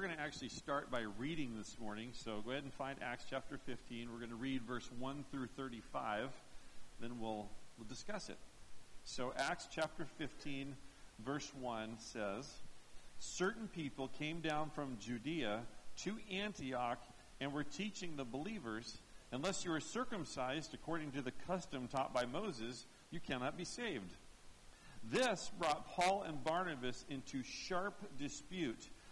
we're going to actually start by reading this morning. So go ahead and find Acts chapter 15. We're going to read verse 1 through 35. Then we'll, we'll discuss it. So Acts chapter 15, verse 1 says, Certain people came down from Judea to Antioch and were teaching the believers, Unless you are circumcised according to the custom taught by Moses, you cannot be saved. This brought Paul and Barnabas into sharp dispute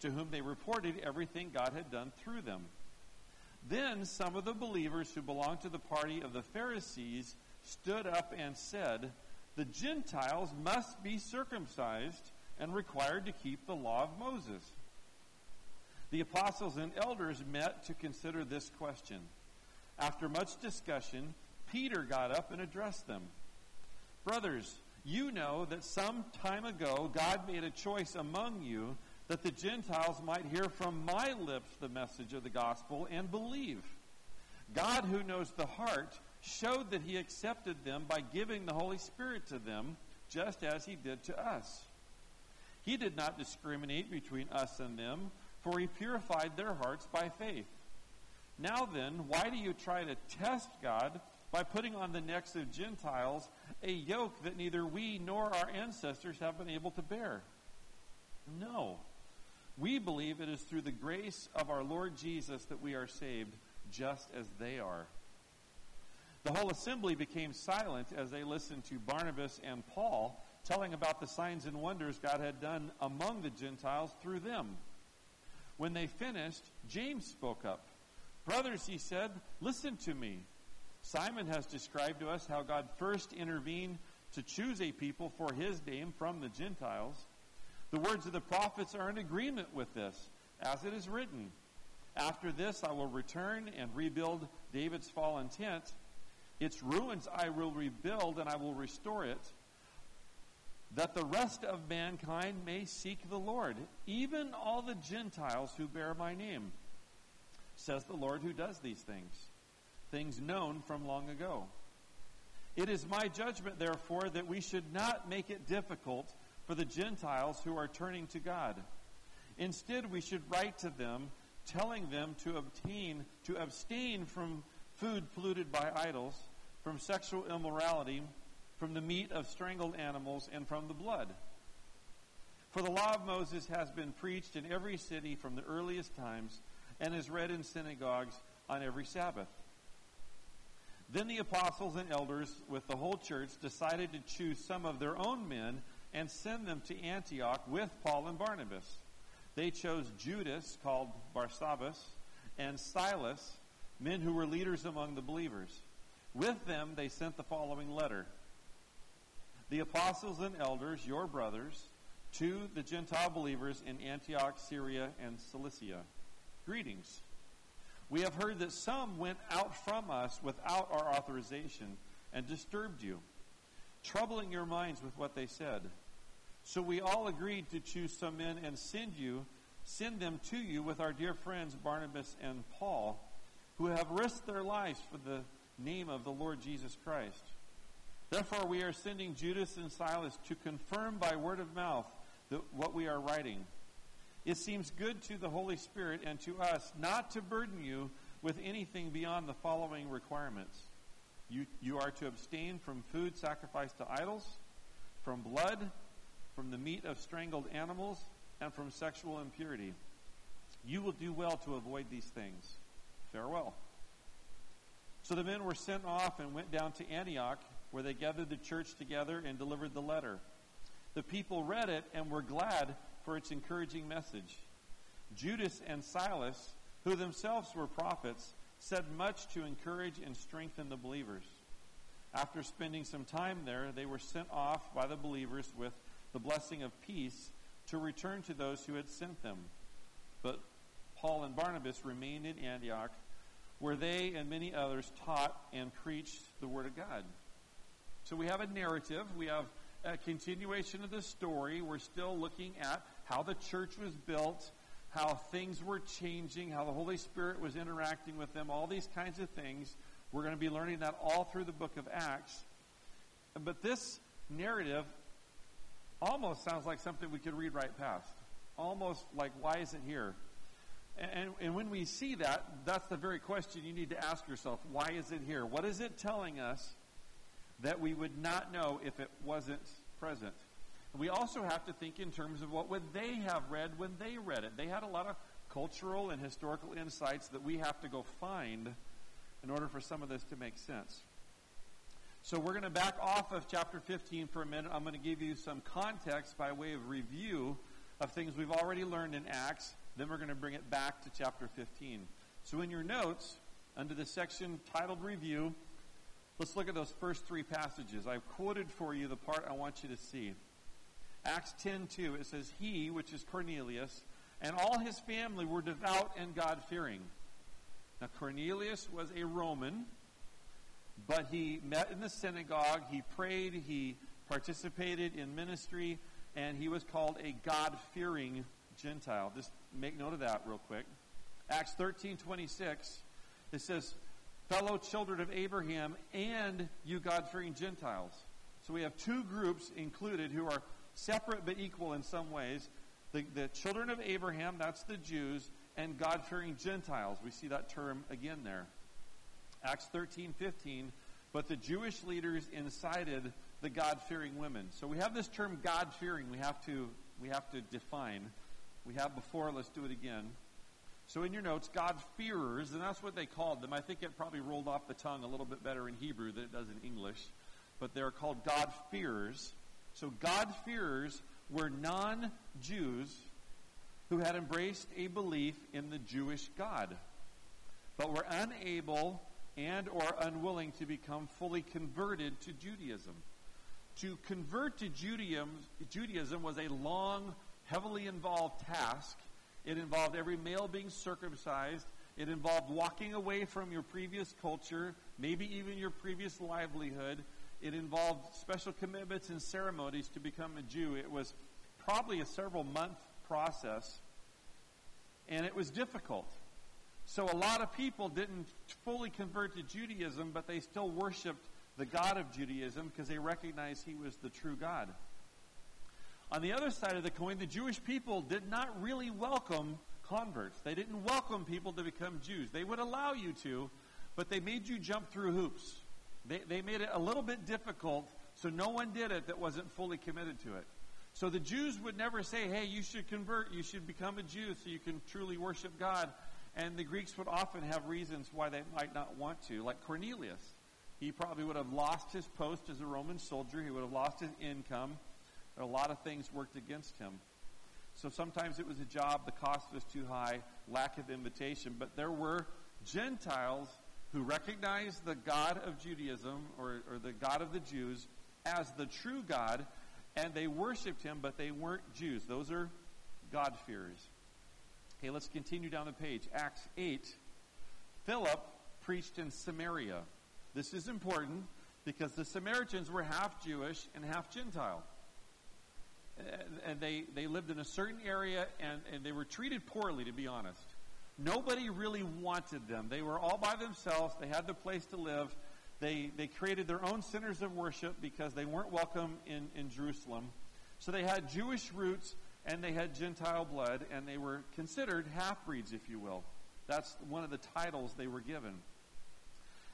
to whom they reported everything God had done through them. Then some of the believers who belonged to the party of the Pharisees stood up and said, The Gentiles must be circumcised and required to keep the law of Moses. The apostles and elders met to consider this question. After much discussion, Peter got up and addressed them. Brothers, you know that some time ago God made a choice among you that the Gentiles might hear from my lips the message of the gospel and believe. God, who knows the heart, showed that he accepted them by giving the Holy Spirit to them, just as he did to us. He did not discriminate between us and them, for he purified their hearts by faith. Now then, why do you try to test God by putting on the necks of Gentiles a yoke that neither we nor our ancestors have been able to bear. No. We believe it is through the grace of our Lord Jesus that we are saved, just as they are. The whole assembly became silent as they listened to Barnabas and Paul telling about the signs and wonders God had done among the Gentiles through them. When they finished, James spoke up. Brothers, he said, listen to me. Simon has described to us how God first intervened to choose a people for his name from the Gentiles. The words of the prophets are in agreement with this, as it is written After this I will return and rebuild David's fallen tent. Its ruins I will rebuild and I will restore it, that the rest of mankind may seek the Lord, even all the Gentiles who bear my name, says the Lord who does these things things known from long ago. It is my judgment, therefore, that we should not make it difficult for the Gentiles who are turning to God. Instead, we should write to them, telling them to obtain, to abstain from food polluted by idols, from sexual immorality, from the meat of strangled animals, and from the blood. For the law of Moses has been preached in every city from the earliest times, and is read in synagogues on every Sabbath. Then the apostles and elders, with the whole church, decided to choose some of their own men and send them to Antioch with Paul and Barnabas. They chose Judas, called Barsabbas, and Silas, men who were leaders among the believers. With them they sent the following letter The apostles and elders, your brothers, to the Gentile believers in Antioch, Syria, and Cilicia. Greetings. We have heard that some went out from us without our authorization and disturbed you, troubling your minds with what they said. So we all agreed to choose some men and send you, send them to you with our dear friends Barnabas and Paul, who have risked their lives for the name of the Lord Jesus Christ. Therefore, we are sending Judas and Silas to confirm by word of mouth that what we are writing. It seems good to the Holy Spirit and to us not to burden you with anything beyond the following requirements. You, you are to abstain from food sacrificed to idols, from blood, from the meat of strangled animals, and from sexual impurity. You will do well to avoid these things. Farewell. So the men were sent off and went down to Antioch, where they gathered the church together and delivered the letter. The people read it and were glad for its encouraging message. Judas and Silas, who themselves were prophets, said much to encourage and strengthen the believers. After spending some time there, they were sent off by the believers with the blessing of peace to return to those who had sent them. But Paul and Barnabas remained in Antioch, where they and many others taught and preached the Word of God. So we have a narrative. We have a continuation of the story. We're still looking at how the church was built, how things were changing, how the Holy Spirit was interacting with them, all these kinds of things. We're going to be learning that all through the book of Acts. But this narrative almost sounds like something we could read right past. Almost like, why is it here? And, and when we see that, that's the very question you need to ask yourself. Why is it here? What is it telling us that we would not know if it wasn't present? We also have to think in terms of what would they have read when they read it. They had a lot of cultural and historical insights that we have to go find in order for some of this to make sense. So we're going to back off of chapter 15 for a minute. I'm going to give you some context by way of review of things we've already learned in Acts. Then we're going to bring it back to chapter 15. So in your notes, under the section titled Review, let's look at those first three passages. I've quoted for you the part I want you to see. Acts 10:2 it says he which is Cornelius and all his family were devout and God-fearing. Now Cornelius was a Roman, but he met in the synagogue, he prayed, he participated in ministry, and he was called a God-fearing Gentile. Just make note of that real quick. Acts 13:26 it says fellow children of Abraham and you God-fearing Gentiles. So we have two groups included who are separate but equal in some ways. The, the children of Abraham, that's the Jews, and God fearing Gentiles. We see that term again there. Acts 13 15. But the Jewish leaders incited the God fearing women. So we have this term God fearing we have to we have to define. We have before, let's do it again. So in your notes, God fearers, and that's what they called them. I think it probably rolled off the tongue a little bit better in Hebrew than it does in English. But they're called God fearers. So God-fearers were non-Jews who had embraced a belief in the Jewish God, but were unable and or unwilling to become fully converted to Judaism. To convert to Judaism, Judaism was a long, heavily involved task. It involved every male being circumcised. It involved walking away from your previous culture, maybe even your previous livelihood. It involved special commitments and ceremonies to become a Jew. It was probably a several month process, and it was difficult. So a lot of people didn't fully convert to Judaism, but they still worshiped the God of Judaism because they recognized he was the true God. On the other side of the coin, the Jewish people did not really welcome converts. They didn't welcome people to become Jews. They would allow you to, but they made you jump through hoops. They, they made it a little bit difficult, so no one did it that wasn't fully committed to it. So the Jews would never say, hey, you should convert, you should become a Jew so you can truly worship God. And the Greeks would often have reasons why they might not want to, like Cornelius. He probably would have lost his post as a Roman soldier, he would have lost his income. A lot of things worked against him. So sometimes it was a job, the cost was too high, lack of invitation. But there were Gentiles who recognized the God of Judaism or, or the God of the Jews as the true God, and they worshiped him, but they weren't Jews. Those are God-fearers. Okay, let's continue down the page. Acts 8. Philip preached in Samaria. This is important because the Samaritans were half Jewish and half Gentile. Uh, and they, they lived in a certain area and, and they were treated poorly, to be honest. Nobody really wanted them. They were all by themselves. They had the place to live. They, they created their own centers of worship because they weren't welcome in, in Jerusalem. So they had Jewish roots and they had Gentile blood, and they were considered half breeds, if you will. That's one of the titles they were given.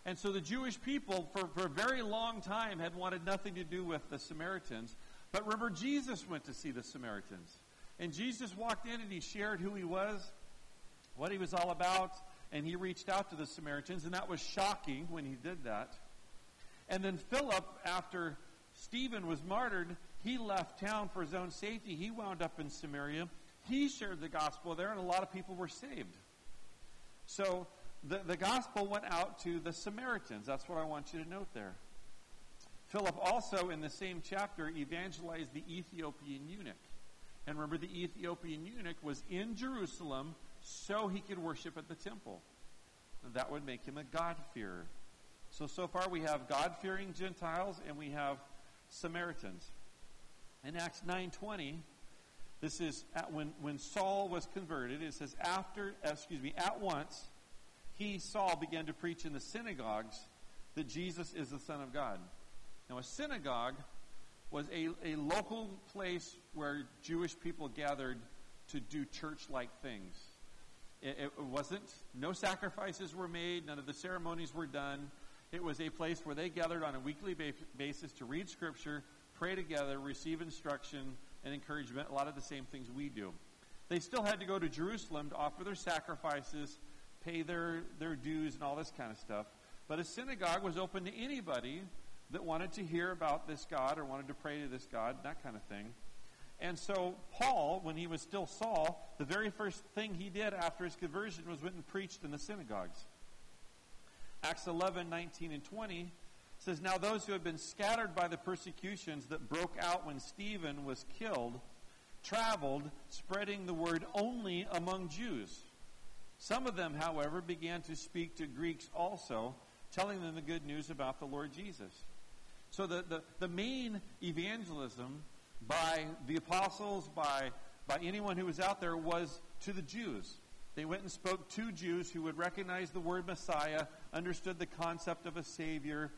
And so the Jewish people, for, for a very long time, had wanted nothing to do with the Samaritans. But remember, Jesus went to see the Samaritans. And Jesus walked in and he shared who he was what he was all about, and he reached out to the Samaritans, and that was shocking when he did that. And then Philip, after Stephen was martyred, he left town for his own safety. He wound up in Samaria. He shared the gospel there, and a lot of people were saved. So the, the gospel went out to the Samaritans. That's what I want you to note there. Philip also, in the same chapter, evangelized the Ethiopian eunuch. And remember, the Ethiopian eunuch was in Jerusalem so he could worship at the temple. That would make him a God-fearer. So, so far we have God-fearing Gentiles and we have Samaritans. In Acts 9.20, this is when, when Saul was converted, it says, after, excuse me, at once, he, Saul, began to preach in the synagogues that Jesus is the Son of God. Now, a synagogue was a, a local place where Jewish people gathered to do church like things. It, it, wasn't, no sacrifices were made, none of the ceremonies were done. It was a place where they gathered on a weekly basis to read Scripture, pray together, receive instruction and encouragement, a lot of the same things we do. They still had to go to Jerusalem to offer their sacrifices, pay their, their dues, and all this kind of stuff. But a synagogue was open to anybody that wanted to hear about this God or wanted to pray to this God, that kind of thing. And so Paul, when he was still Saul, the very first thing he did after his conversion was went and preached in the synagogues. Acts 11, 19, and 20 says, Now those who had been scattered by the persecutions that broke out when Stephen was killed traveled, spreading the word only among Jews. Some of them, however, began to speak to Greeks also, telling them the good news about the Lord Jesus. So the, the, the main evangelism by the apostles, by, by anyone who was out there, was to the Jews. They went and spoke to Jews who would recognize the word Messiah, understood the concept of a Savior,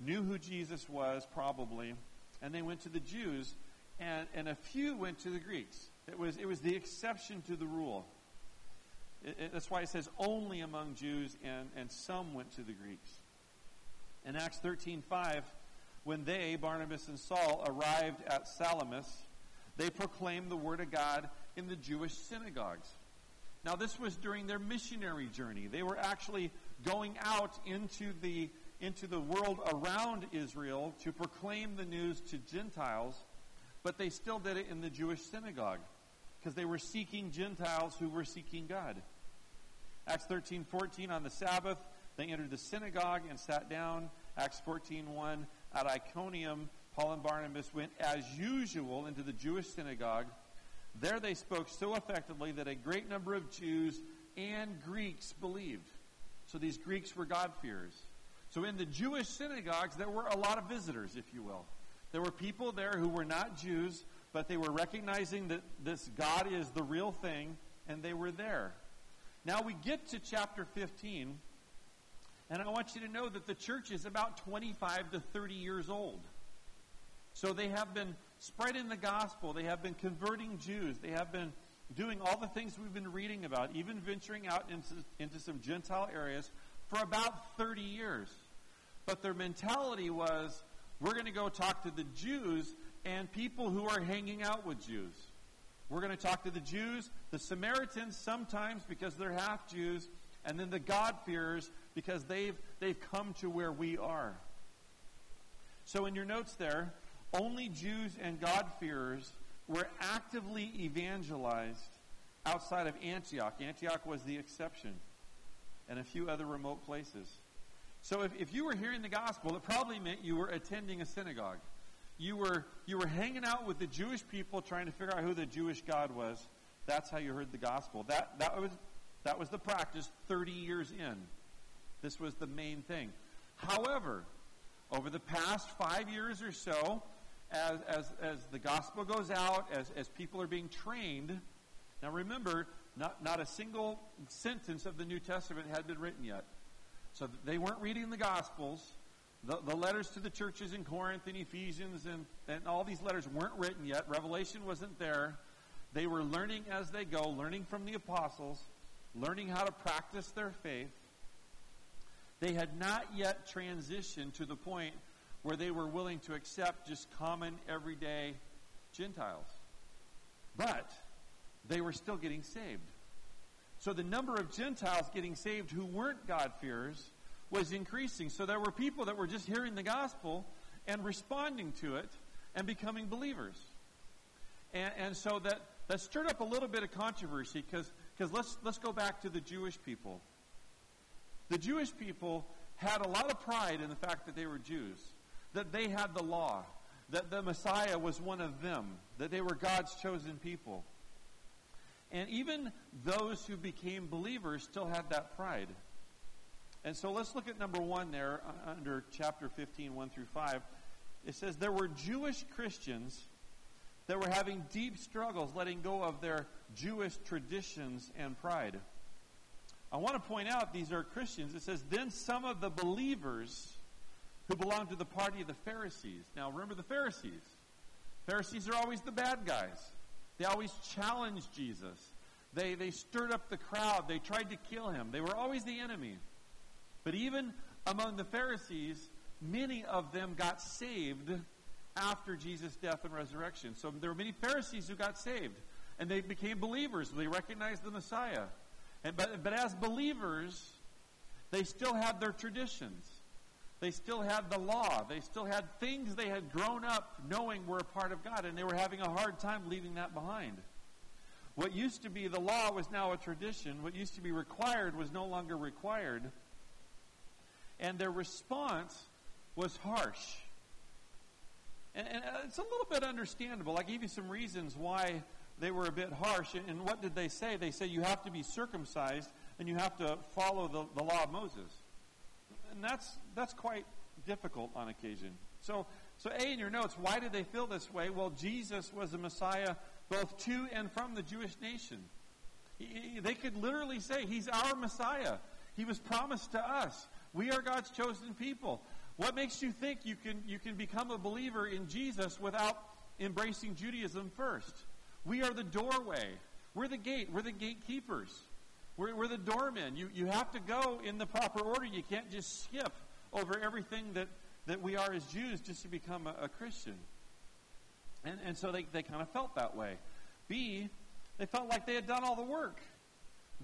knew who Jesus was, probably, and they went to the Jews, and, and a few went to the Greeks. It was, it was the exception to the rule. It, it, that's why it says only among Jews, and, and some went to the Greeks. In Acts 13 5, when they, Barnabas and Saul, arrived at Salamis, they proclaimed the word of God in the Jewish synagogues. Now, this was during their missionary journey. They were actually going out into the, into the world around Israel to proclaim the news to Gentiles, but they still did it in the Jewish synagogue because they were seeking Gentiles who were seeking God. Acts 13 14, on the Sabbath, they entered the synagogue and sat down. Acts 14 1, at Iconium, Paul and Barnabas went as usual into the Jewish synagogue. There they spoke so effectively that a great number of Jews and Greeks believed. So these Greeks were God-fearers. So in the Jewish synagogues, there were a lot of visitors, if you will. There were people there who were not Jews, but they were recognizing that this God is the real thing, and they were there. Now we get to chapter 15, and I want you to know that the church is about 25 to 30 years old. So they have been spreading the gospel. They have been converting Jews. They have been doing all the things we've been reading about, even venturing out into, into some Gentile areas for about 30 years. But their mentality was we're going to go talk to the Jews and people who are hanging out with Jews. We're going to talk to the Jews, the Samaritans sometimes because they're half Jews, and then the God-fearers because they've, they've come to where we are. So in your notes there, only Jews and God-fearers were actively evangelized outside of Antioch. Antioch was the exception, and a few other remote places. So if, if you were hearing the gospel, it probably meant you were attending a synagogue. You were, you were hanging out with the Jewish people trying to figure out who the Jewish God was. That's how you heard the gospel. That, that, was, that was the practice 30 years in. This was the main thing. However, over the past five years or so, as, as, as the gospel goes out, as, as people are being trained, now remember, not, not a single sentence of the New Testament had been written yet. So they weren't reading the Gospels. The, the letters to the churches in Corinth and Ephesians and, and all these letters weren't written yet. Revelation wasn't there. They were learning as they go, learning from the apostles, learning how to practice their faith. They had not yet transitioned to the point where they were willing to accept just common, everyday Gentiles. But they were still getting saved. So the number of Gentiles getting saved who weren't God-fearers was increasing. So there were people that were just hearing the gospel and responding to it and becoming believers. And, and so that, that stirred up a little bit of controversy because let's, let's go back to the Jewish people. The Jewish people had a lot of pride in the fact that they were Jews, that they had the law, that the Messiah was one of them, that they were God's chosen people. And even those who became believers still had that pride. And so let's look at number one there uh, under chapter 15, 1 through 5. It says, There were Jewish Christians that were having deep struggles letting go of their Jewish traditions and pride. I want to point out these are Christians. It says, Then some of the believers who belonged to the party of the Pharisees. Now remember the Pharisees. Pharisees are always the bad guys. They always challenged Jesus. They, they stirred up the crowd. They tried to kill him. They were always the enemy. But even among the Pharisees, many of them got saved after Jesus' death and resurrection. So there were many Pharisees who got saved, and they became believers. They recognized the Messiah. And, but, but as believers, they still had their traditions. They still had the law. They still had things they had grown up knowing were a part of God, and they were having a hard time leaving that behind. What used to be the law was now a tradition. What used to be required was no longer required. And their response was harsh. And, and uh, it's a little bit understandable. I gave you some reasons why they were a bit harsh. And what did they say? They said you have to be circumcised and you have to follow the, the law of Moses. And that's, that's quite difficult on occasion. So, so A in your notes, why did they feel this way? Well, Jesus was the Messiah both to and from the Jewish nation. He, they could literally say, He's our Messiah. He was promised to us. We are God's chosen people. What makes you think you can, you can become a believer in Jesus without embracing Judaism first? We are the doorway. We're the gate. We're the gatekeepers. We're, we're the doormen. You, you have to go in the proper order. You can't just skip over everything that, that we are as Jews just to become a, a Christian. And, and so they, they kind of felt that way. B, they felt like they had done all the work.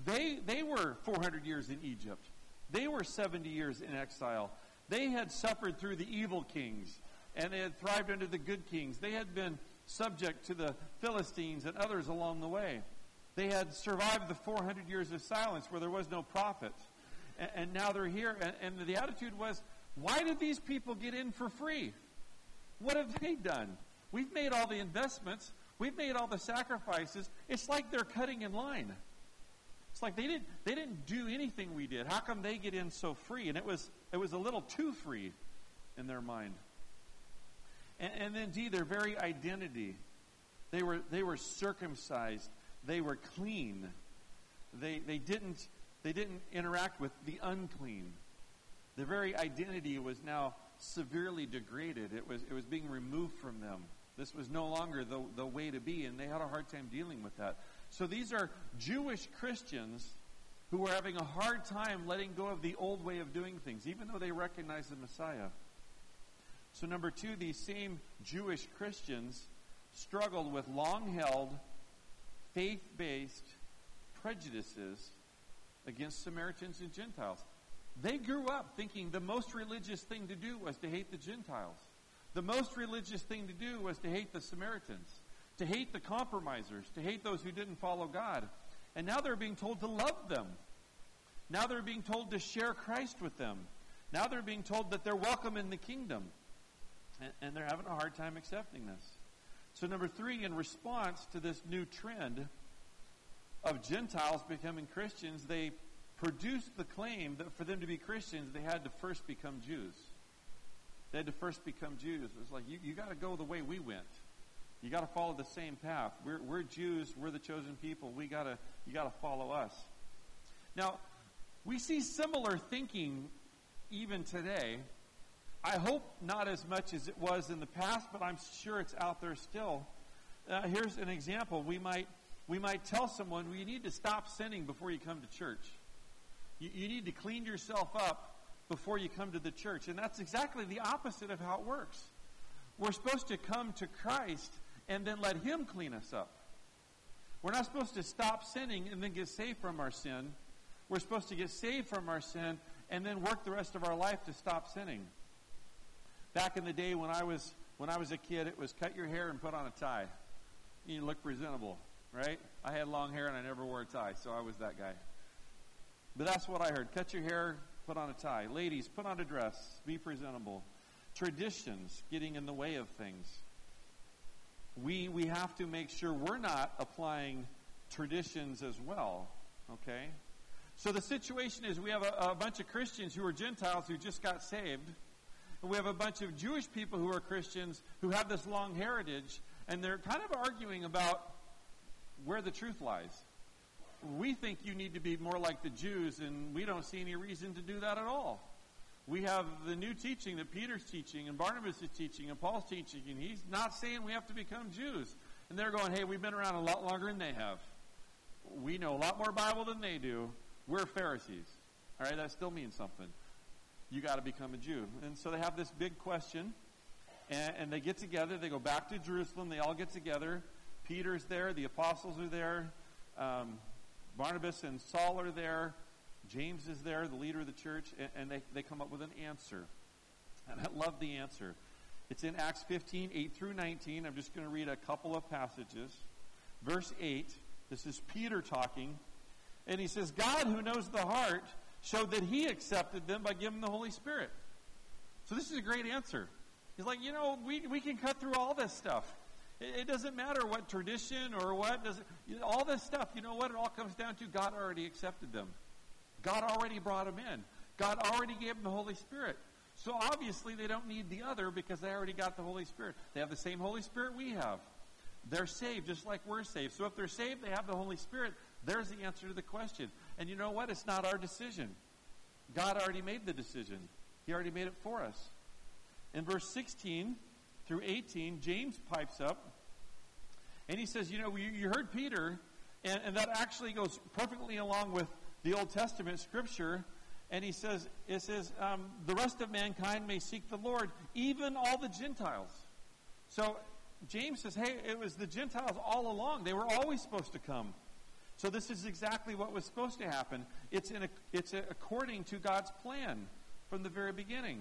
They, they were 400 years in Egypt. They were 70 years in exile. They had suffered through the evil kings, and they had thrived under the good kings. They had been subject to the Philistines and others along the way. They had survived the 400 years of silence where there was no prophet. And, and now they're here, and, and the attitude was, why did these people get in for free? What have they done? We've made all the investments. We've made all the sacrifices. It's like they're cutting in line. It's like they didn't they didn't do anything we did. How come they get in so free? And it was it was a little too free in their mind. And, and then D, their very identity. They were they were circumcised. They were clean. They they didn't they didn't interact with the unclean. Their very identity was now severely degraded. It was it was being removed from them. This was no longer the, the way to be, and they had a hard time dealing with that. So these are Jewish Christians who were having a hard time letting go of the old way of doing things, even though they recognized the Messiah. So, number two, these same Jewish Christians struggled with long held, faith based prejudices against Samaritans and Gentiles. They grew up thinking the most religious thing to do was to hate the Gentiles. The most religious thing to do was to hate the Samaritans to hate the compromisers, to hate those who didn't follow God. And now they're being told to love them. Now they're being told to share Christ with them. Now they're being told that they're welcome in the kingdom. And, and they're having a hard time accepting this. So, number three, in response to this new trend of Gentiles becoming Christians, they produced the claim that for them to be Christians, they had to first become Jews. They had to first become Jews. It was like, you, you got to go the way we went. You got to follow the same path. We're, we're Jews. We're the chosen people. We got to you got to follow us. Now, we see similar thinking even today. I hope not as much as it was in the past, but I'm sure it's out there still. Uh, here's an example. We might we might tell someone well, you need to stop sinning before you come to church. You, you need to clean yourself up before you come to the church, and that's exactly the opposite of how it works. We're supposed to come to Christ and then let Him clean us up. We're not supposed to stop sinning and then get saved from our sin. We're supposed to get saved from our sin and then work the rest of our life to stop sinning. Back in the day when I was when I was a kid, it was cut your hair and put on a tie. You look presentable, right? I had long hair and I never wore a tie, so I was that guy. But that's what I heard. Cut your hair, put on a tie. Ladies, put on a dress, be presentable. Traditions getting in the way of things we, we have to make sure we're not applying traditions as well. Okay? So the situation is we have a, a bunch of Christians who are Gentiles who just got saved. And we have a bunch of Jewish people who are Christians who have this long heritage, and they're kind of arguing about where the truth lies. We think you need to be more like the Jews, and we don't see any reason to do that at all. We have the new teaching that Peter's teaching, and Barnabas is teaching, and Paul's teaching, and he's not saying we have to become Jews. And they're going, hey, we've been around a lot longer than they have. We know a lot more Bible than they do. We're Pharisees. All right, that still means something. You got to become a Jew. And so they have this big question, and, and they get together. They go back to Jerusalem. They all get together. Peter's there. The apostles are there. Um, Barnabas and Saul are there. James is there, the leader of the church, and, and they, they come up with an answer. And I love the answer. It's in Acts 15, 8 through 19. I'm just going to read a couple of passages. Verse 8, this is Peter talking. And he says, God, who knows the heart, showed that he accepted them by giving the Holy Spirit. So this is a great answer. He's like, you know, we, we can cut through all this stuff. It, it doesn't matter what tradition or what does know, all this stuff. You know what? It all comes down to God already accepted them. God already brought them in. God already gave them the Holy Spirit. So obviously they don't need the other because they already got the Holy Spirit. They have the same Holy Spirit we have. They're saved just like we're saved. So if they're saved, they have the Holy Spirit. There's the answer to the question. And you know what? It's not our decision. God already made the decision. He already made it for us. In verse 16 through 18, James pipes up and he says, You know, you, you heard Peter, and, and that actually goes perfectly along with the Old Testament scripture. And he says, It says, um, The rest of mankind may seek the Lord, even all the Gentiles. So James says, Hey, it was the Gentiles all along. They were always supposed to come. So this is exactly what was supposed to happen. It's, in a, it's a, according to God's plan from the very beginning.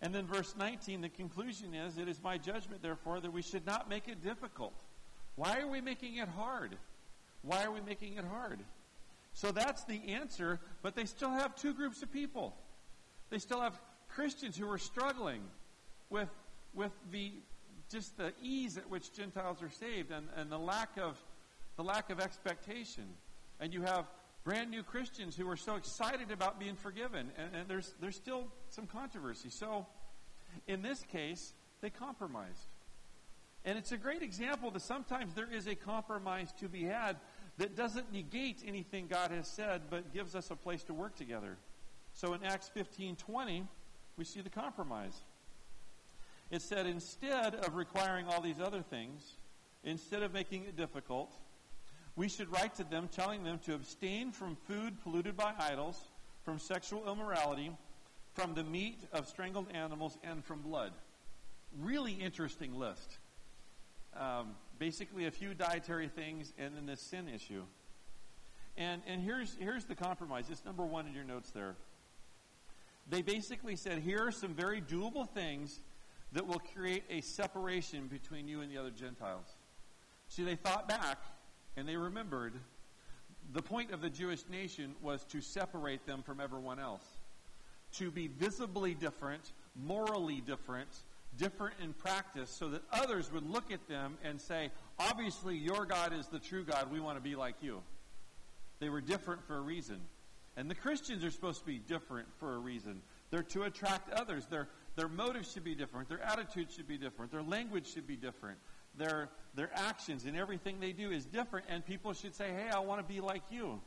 And then verse 19, the conclusion is, It is my judgment, therefore, that we should not make it difficult. Why are we making it hard? Why are we making it hard? So that's the answer, but they still have two groups of people. They still have Christians who are struggling with, with the just the ease at which Gentiles are saved and, and the lack of the lack of expectation. And you have brand new Christians who are so excited about being forgiven, and, and there's there's still some controversy. So, in this case, they compromised, and it's a great example that sometimes there is a compromise to be had that doesn't negate anything God has said, but gives us a place to work together. So, in Acts fifteen twenty, we see the compromise. It said, instead of requiring all these other things, instead of making it difficult, we should write to them telling them to abstain from food polluted by idols, from sexual immorality, from the meat of strangled animals, and from blood. Really interesting list. Um, basically, a few dietary things and then this sin issue. And, and here's, here's the compromise. It's number one in your notes there. They basically said, here are some very doable things that will create a separation between you and the other Gentiles. See, they thought back and they remembered the point of the Jewish nation was to separate them from everyone else, to be visibly different, morally different, different in practice, so that others would look at them and say, Obviously, your God is the true God. We want to be like you. They were different for a reason. And the Christians are supposed to be different for a reason. They're to attract others. They're their motives should be different. Their attitudes should be different. Their language should be different. Their, their actions and everything they do is different. And people should say, hey, I want to be like you.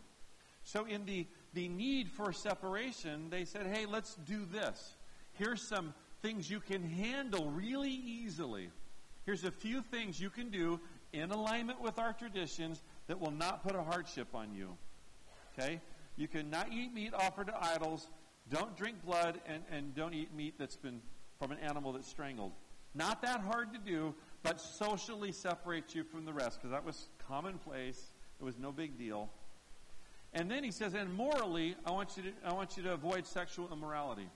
So, in the, the need for separation, they said, hey, let's do this. Here's some things you can handle really easily. Here's a few things you can do in alignment with our traditions that will not put a hardship on you. Okay? You cannot eat meat offered to idols don't drink blood and, and don't eat meat that's been from an animal that's strangled. Not that hard to do, but socially separates you from the rest because that was commonplace. It was no big deal. And then he says, and morally, I want you to, I want you to avoid sexual immorality.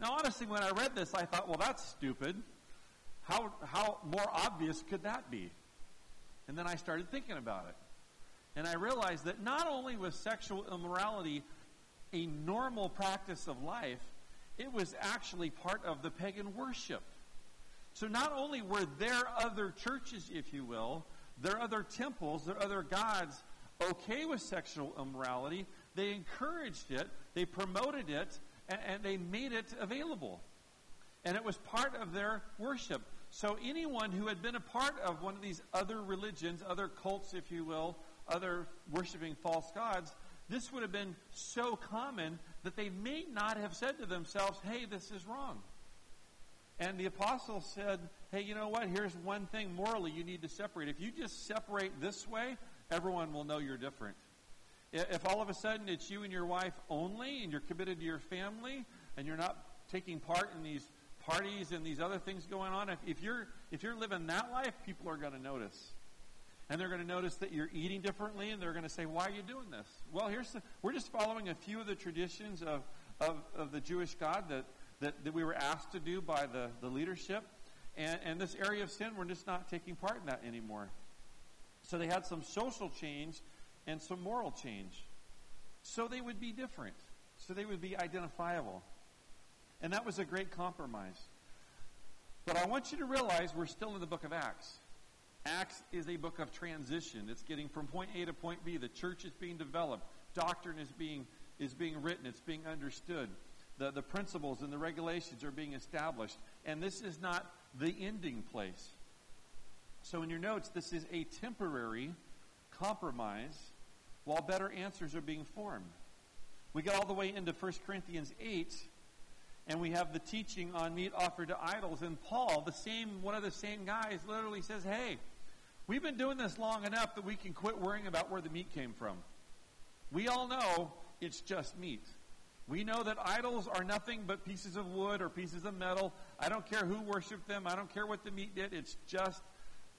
Now, honestly, when I read this, I thought, well, that's stupid. How, how more obvious could that be? And then I started thinking about it. And I realized that not only was sexual immorality a normal practice of life, it was actually part of the pagan worship. So not only were there other churches, if you will, their other temples, their other gods, okay with sexual immorality. They encouraged it, they promoted it, and, and they made it available. And it was part of their worship. So anyone who had been a part of one of these other religions, other cults, if you will, other worshiping false gods, this would have been so common that they may not have said to themselves, hey, this is wrong. And the apostle said, hey, you know what? Here's one thing morally you need to separate. If you just separate this way, everyone will know you're different. If all of a sudden it's you and your wife only, and you're committed to your family, and you're not taking part in these parties and these other things going on, if, you're if you're living that life, people are going to notice and they're going to notice that you're eating differently, and they're going to say, "Why are you doing this?" Well, here's the, we're just following a few of the traditions of, of, of the Jewish God that, that, that we were asked to do by the, the leadership, and, and this area of sin, we're just not taking part in that anymore. So they had some social change and some moral change, so they would be different, so they would be identifiable, and that was a great compromise. But I want you to realize we're still in the book of Acts. Acts is a book of transition. It's getting from point A to point B. The church is being developed. Doctrine is being, is being written. It's being understood. The, the principles and the regulations are being established. And this is not the ending place. So, in your notes, this is a temporary compromise while better answers are being formed. We get all the way into 1 Corinthians 8, and we have the teaching on meat offered to idols. And Paul, the same one of the same guys, literally says, Hey, We've been doing this long enough that we can quit worrying about where the meat came from. We all know it's just meat. We know that idols are nothing but pieces of wood or pieces of metal. I don't care who worshiped them. I don't care what the meat did. It's just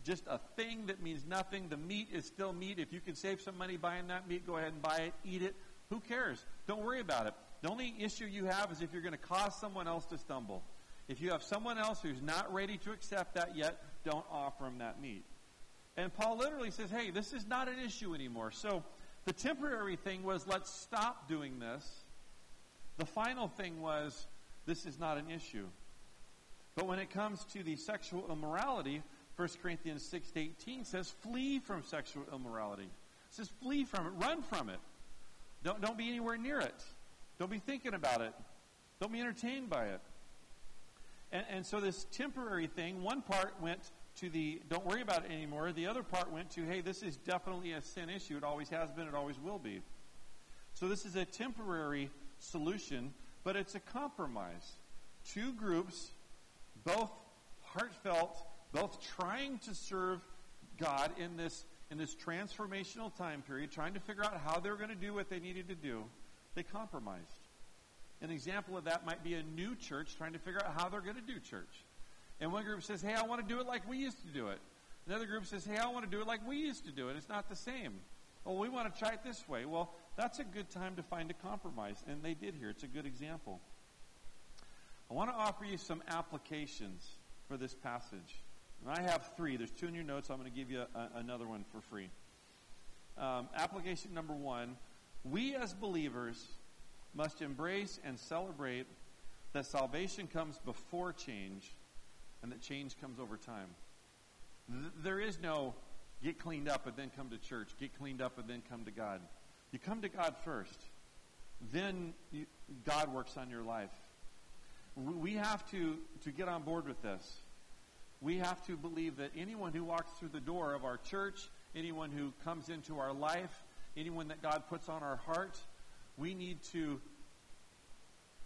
just a thing that means nothing. The meat is still meat. If you can save some money buying that meat, go ahead and buy it, eat it. Who cares? Don't worry about it. The only issue you have is if you're going to cause someone else to stumble. If you have someone else who's not ready to accept that yet, don't offer them that meat. And Paul literally says, hey, this is not an issue anymore. So the temporary thing was, let's stop doing this. The final thing was, this is not an issue. But when it comes to the sexual immorality, 1 Corinthians 6.18 says, flee from sexual immorality. It says, flee from it. Run from it. Don't, don't be anywhere near it. Don't be thinking about it. Don't be entertained by it. And, and so this temporary thing, one part went to the don't worry about it anymore. The other part went to, hey, this is definitely a sin issue. It always has been, it always will be. So this is a temporary solution, but it's a compromise. Two groups, both heartfelt, both trying to serve God in this in this transformational time period, trying to figure out how they're going to do what they needed to do, they compromised. An example of that might be a new church trying to figure out how they're going to do church. And one group says, hey, I want to do it like we used to do it. Another group says, hey, I want to do it like we used to do it. It's not the same. Well, we want to try it this way. Well, that's a good time to find a compromise. And they did here. It's a good example. I want to offer you some applications for this passage. And I have three. There's two in your notes. I'm going to give you a, another one for free. Um, application number one we as believers must embrace and celebrate that salvation comes before change and that change comes over time. There is no get cleaned up and then come to church, get cleaned up and then come to God. You come to God first, then you, God works on your life. We have to, to get on board with this. We have to believe that anyone who walks through the door of our church, anyone who comes into our life, anyone that God puts on our heart, we need to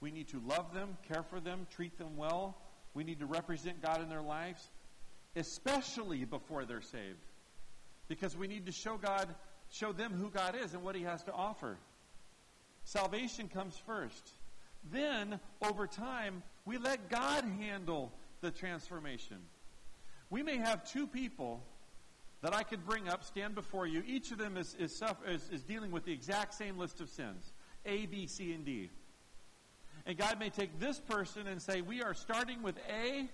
we need to love them, care for them, treat them well, we need to represent God in their lives, especially before they're saved. Because we need to show God, show them who God is and what He has to offer. Salvation comes first. Then, over time, we let God handle the transformation. We may have two people that I could bring up, stand before you. Each of them is, is, is, is dealing with the exact same list of sins A, B, C, and D. And God may take this person and say, We are starting with A.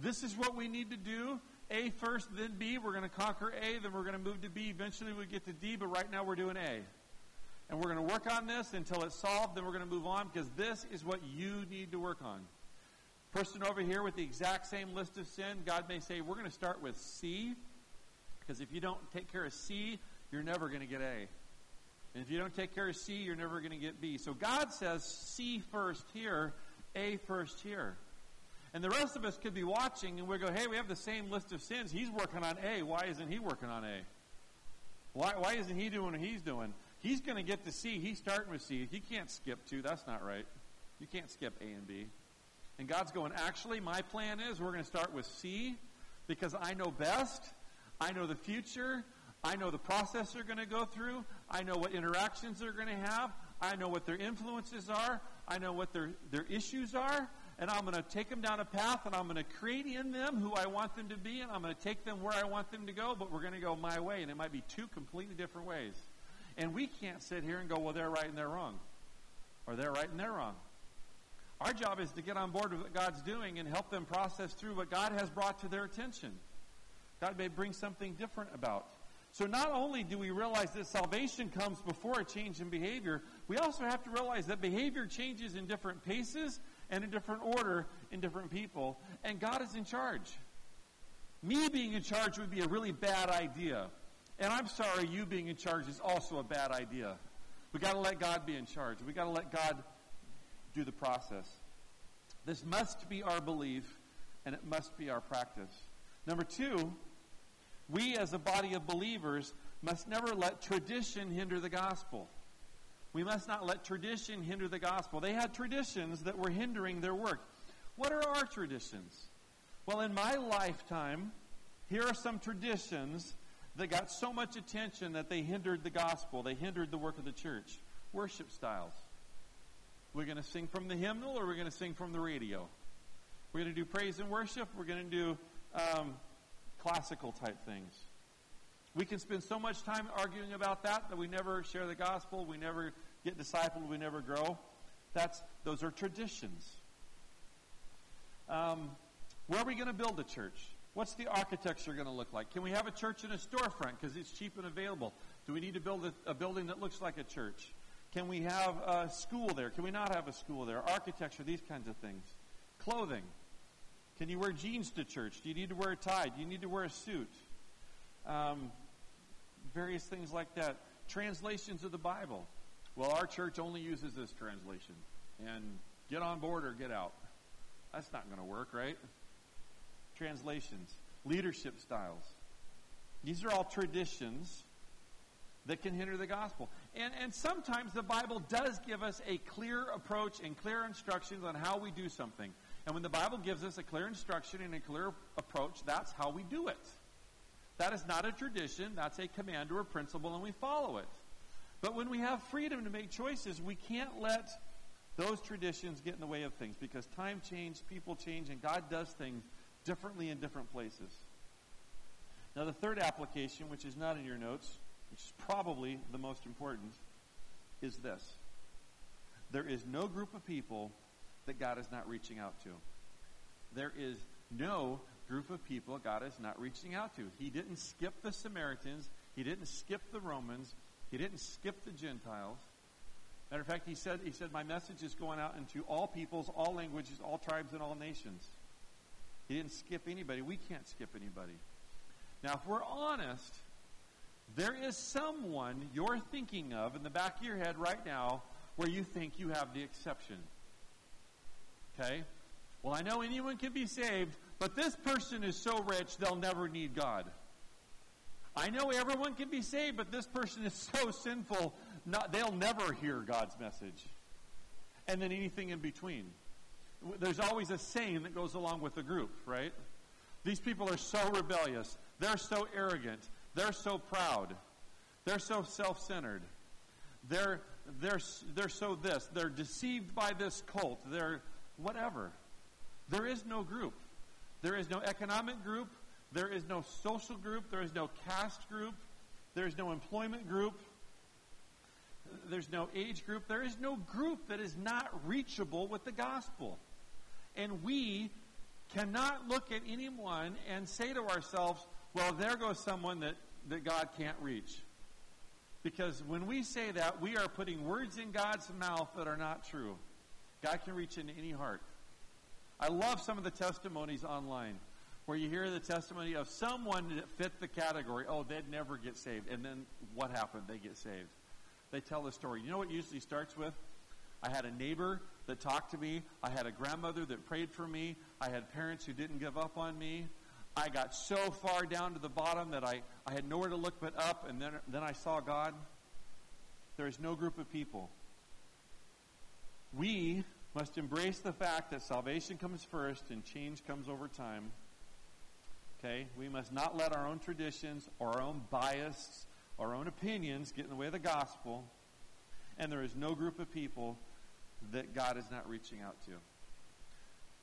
This is what we need to do. A first, then B. We're going to conquer A, then we're going to move to B. Eventually we get to D, but right now we're doing A. And we're going to work on this until it's solved, then we're going to move on because this is what you need to work on. Person over here with the exact same list of sin, God may say, We're going to start with C, Because if you don't take care of C, you're never going to get A. And if you don't take care of C, you're never going to get B. So God says C first here, A first here. And the rest of us could be watching and we go, hey, we have the same list of sins. He's working on A. Why isn't he working on A? Why, why isn't he doing what he's doing? He's going to get to C. He's starting with C. He can't skip two. That's not right. You can't skip A and B. And God's going, actually, my plan is we're going to start with C because I know best. I know the future. I know the process they're going to go through. I know what interactions they're going to have. I know what their influences are. I know what their, their issues are and I'm going to take them down a path, and I'm going to create in them who I want them to be, and I'm going to take them where I want them to go, but we're going to go my way, and it might be two completely different ways. And we can't sit here and go, well, they're right and they're wrong, or they're right and they're wrong. Our job is to get on board with what God's doing and help them process through what God has brought to their attention. God may bring something different about. So not only do we realize that salvation comes before a change in behavior, we also have to realize that behavior changes in different paces and a different order in different people, and God is in charge. Me being in charge would be a really bad idea. And I'm sorry, you being in charge is also a bad idea. We got to let God be in charge. We got to let God do the process. This must be our belief, and it must be our practice. Number two, we as a body of believers must never let tradition hinder the gospel. We must not let tradition hinder the gospel. They had traditions that were hindering their work. What are our traditions? Well, in my lifetime, here are some traditions that got so much attention that they hindered the gospel. They hindered the work of the church. Worship styles. We're going to sing from the hymnal or we're going to sing from the radio? We're going to do praise and worship. We're going to do um, classical type things. We can spend so much time arguing about that that we never share the gospel, we never get discipled, we never grow. That's those are traditions. Um, where are we going to build a church? What's the architecture going to look like? Can we have a church in a storefront because it's cheap and available? Do we need to build a, a, building that looks like a church? Can we have a school there? Can we not have a school there? Architecture, these kinds of things. Clothing. Can you wear jeans to church? Do you need to wear a tie? Do you need to wear a suit? Um, various things like that. Translations of the Bible. Well, our church only uses this translation. And get on board or get out. That's not going to work, right? Translations, leadership styles. These are all traditions that can hinder the gospel. And, and sometimes the Bible does give us a clear approach and clear instructions on how we do something. And when the Bible gives us a clear instruction and a clear approach, that's how we do it. That is not a tradition, that's a command or a principle, and we follow it. But when we have freedom to make choices, we can't let those traditions get in the way of things because time changes, people change, and God does things differently in different places. Now, the third application, which is not in your notes, which is probably the most important, is this there is no group of people that God is not reaching out to. There is no group of people God is not reaching out to. He didn't skip the Samaritans, He didn't skip the Romans, He didn't skip the Gentiles. Matter of fact, he said, he said, My message is going out into all peoples, all languages, all tribes, and all nations. He didn't skip anybody. We can't skip anybody. Now, if we're honest, there is someone you're thinking of in the back of your head right now where you think you have the exception. Okay? Well, I know anyone can be saved, but this person is so rich they'll never need God. I know everyone can be saved, but this person is so sinful not, they'll never hear God's message. And then anything in between. There's always a saying that goes along with the group, right? These people are so rebellious. They're so arrogant. They're so proud. They're so self centered. They're, they're, they're so this. They're deceived by this cult. They're whatever. There is no group. There is no economic group. There is no social group. There is no caste group. There is no employment group. There's no age group. There is no group that is not reachable with the gospel. And we cannot look at anyone and say to ourselves, well, there goes someone that, that God can't reach. Because when we say that, we are putting words in God's mouth that are not true. God can reach into any heart. I love some of the testimonies online where you hear the testimony of someone that fit the category. Oh, they'd never get saved. And then what happened? They get saved. They tell the story. You know what usually starts with? I had a neighbor that talked to me. I had a grandmother that prayed for me. I had parents who didn't give up on me. I got so far down to the bottom that I, I had nowhere to look but up, and then, then I saw God. There is no group of people. We must embrace the fact that salvation comes first and change comes over time. Okay? We must not let our own traditions or our own bias, our own opinions get in the way of the gospel. And there is no group of people that God is not reaching out to.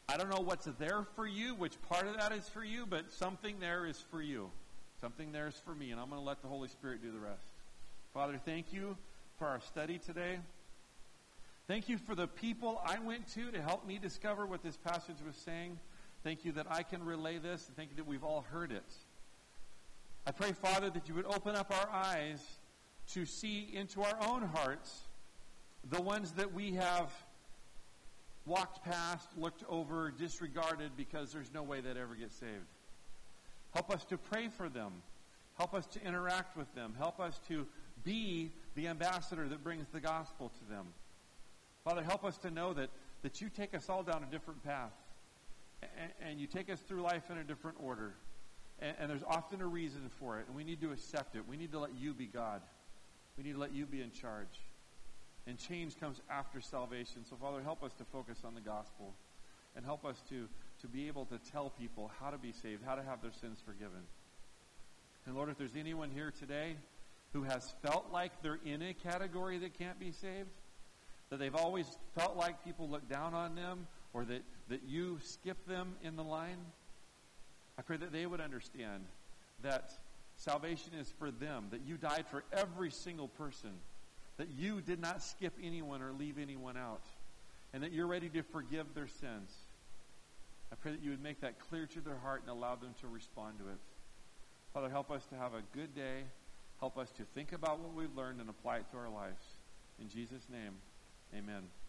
I don't know what's there for you, which part of that is for you, but something there is for you. Something there is for me, and I'm going to let the Holy Spirit do the rest. Father, thank you for our study today. Thank you for the people I went to to help me discover what this passage was saying. Thank you that I can relay this, and thank you that we've all heard it. I pray, Father, that you would open up our eyes to see into our own hearts the ones that we have walked past, looked over, disregarded because there's no way they'd ever get saved. Help us to pray for them. Help us to interact with them. Help us to be the ambassador that brings the gospel to them. Father, help us to know that, that you take us all down a different path. And, and you take us through life in a different order. And, and there's often a reason for it. And we need to accept it. We need to let you be God. We need to let you be in charge. And change comes after salvation. So, Father, help us to focus on the gospel. And help us to, to be able to tell people how to be saved, how to have their sins forgiven. And Lord, if there's anyone here today who has felt like they're in a category that can't be saved, that they've always felt like people look down on them or that, that you skip them in the line, I pray that they would understand that salvation is for them, that you died for every single person, that you did not skip anyone or leave anyone out, and that you're ready to forgive their sins. I pray that you would make that clear to their heart and allow them to respond to it. Father, help us to have a good day. Help us to think about what we've learned and apply it to our lives. In Jesus' name. Amen.